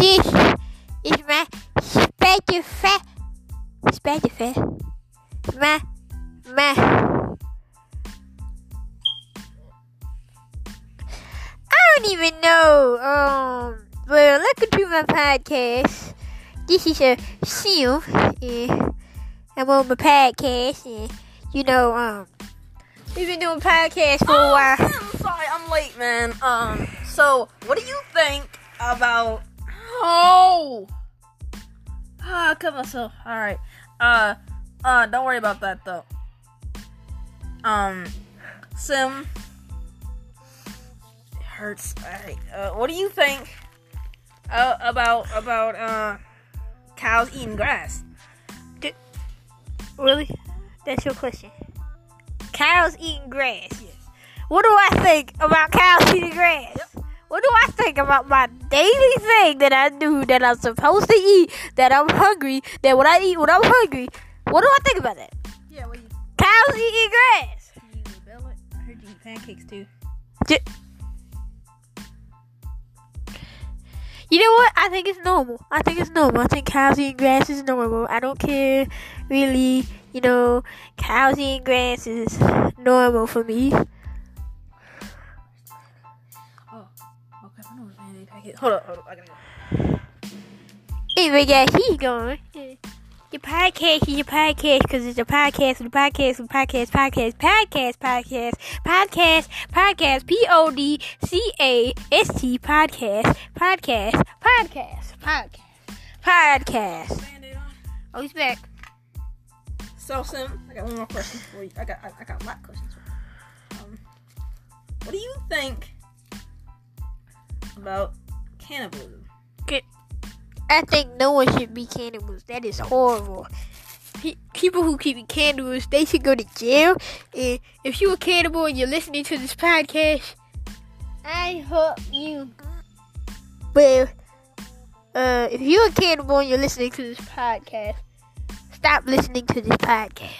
This is my special, fat. Spaghetti fat. My, my. I don't even know. Um, well, welcome to my podcast. This is a seal and I'm on my podcast, and you know, um, we've been doing podcasts for oh, a while. I'm sorry, I'm late, man. Um, so what do you think about Oh, ah, I cut myself. All right. Uh, uh, don't worry about that though. Um, Sim, it hurts. All right. Uh, what do you think? Uh, about about uh, cows eating grass? Really? That's your question. Cows eating grass. Yes. What do I think about cows eating grass? What do I think about my daily thing that I do that I'm supposed to eat, that I'm hungry, that when I eat when I'm hungry, what do I think about that? Yeah. What you? Cows eating grass. You rebel it? I heard you eat pancakes too. You know what? I think it's normal. I think it's normal. I think cows eating grass is normal. I don't care really. You know, cows eating grass is normal for me. Hold up, hold up. I gotta go. Anyway, guys, he's going. Your podcast is your podcast because it's a podcast, a podcast, and a podcast, podcast, podcast, podcast, podcast, podcast, P O D C A S T, podcast, podcast, podcast, podcast, podcast. Oh, he's back. So Sim, I got one more question for you. I got I, I got a lot of questions for you. Um, what do you think about cannibalism? I think no one should be cannibals. That is horrible. Pe- People who keep cannibals, they should go to jail. And if you're a cannibal and you're listening to this podcast, I hope you. Well, uh, if you're a cannibal and you're listening to this podcast, stop listening to this podcast.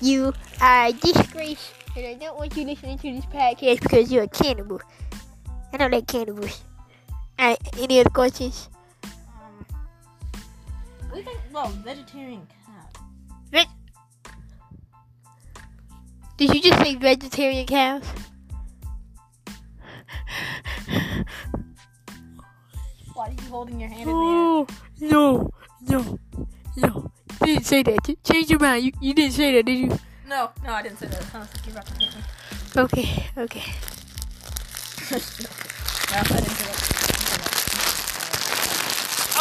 You are a disgrace, and I don't want you listening to this podcast because you're a cannibal. I don't like cannibals. Any other questions? Um, you think about vegetarian cows? Ve- Did you just say vegetarian cows? Why are you holding your hand in there? Oh, no, no, no. You didn't say that. Change your mind. You, you didn't say that, did you? No, no, I didn't say that. Huh, you're about to hit me. Okay, okay. no, I didn't say that.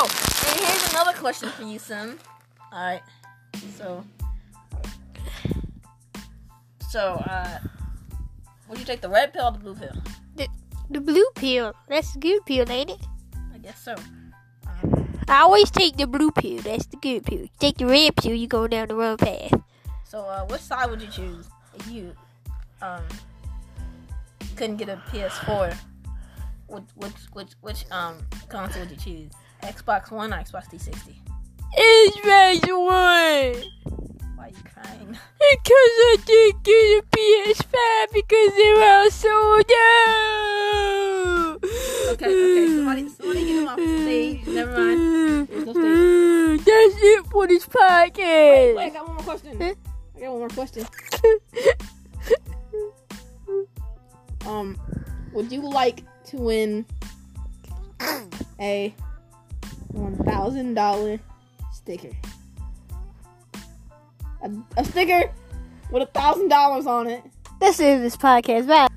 Oh, and here's another question for you, Sim. All right. So, so, uh, would you take the red pill or the blue pill? The the blue pill. That's the good pill, ain't it? I guess so. Um, I always take the blue pill. That's the good pill. You take the red pill, you go down the wrong path. so, uh, which side would you choose if you um couldn't get a PS4? Which which which which um console would you choose? Xbox One or Xbox 360? It's phase one. Why are you crying? Because I didn't get a PS5 because they were all sold out. Okay, okay. Somebody, somebody get him off the stage. Never mind. There's no stage. That's it for this podcast. Wait, I got one more question. I got one more question. Um, would you like to win a one thousand dollar sticker? A, a sticker with a thousand dollars on it. This is This podcast. Bye.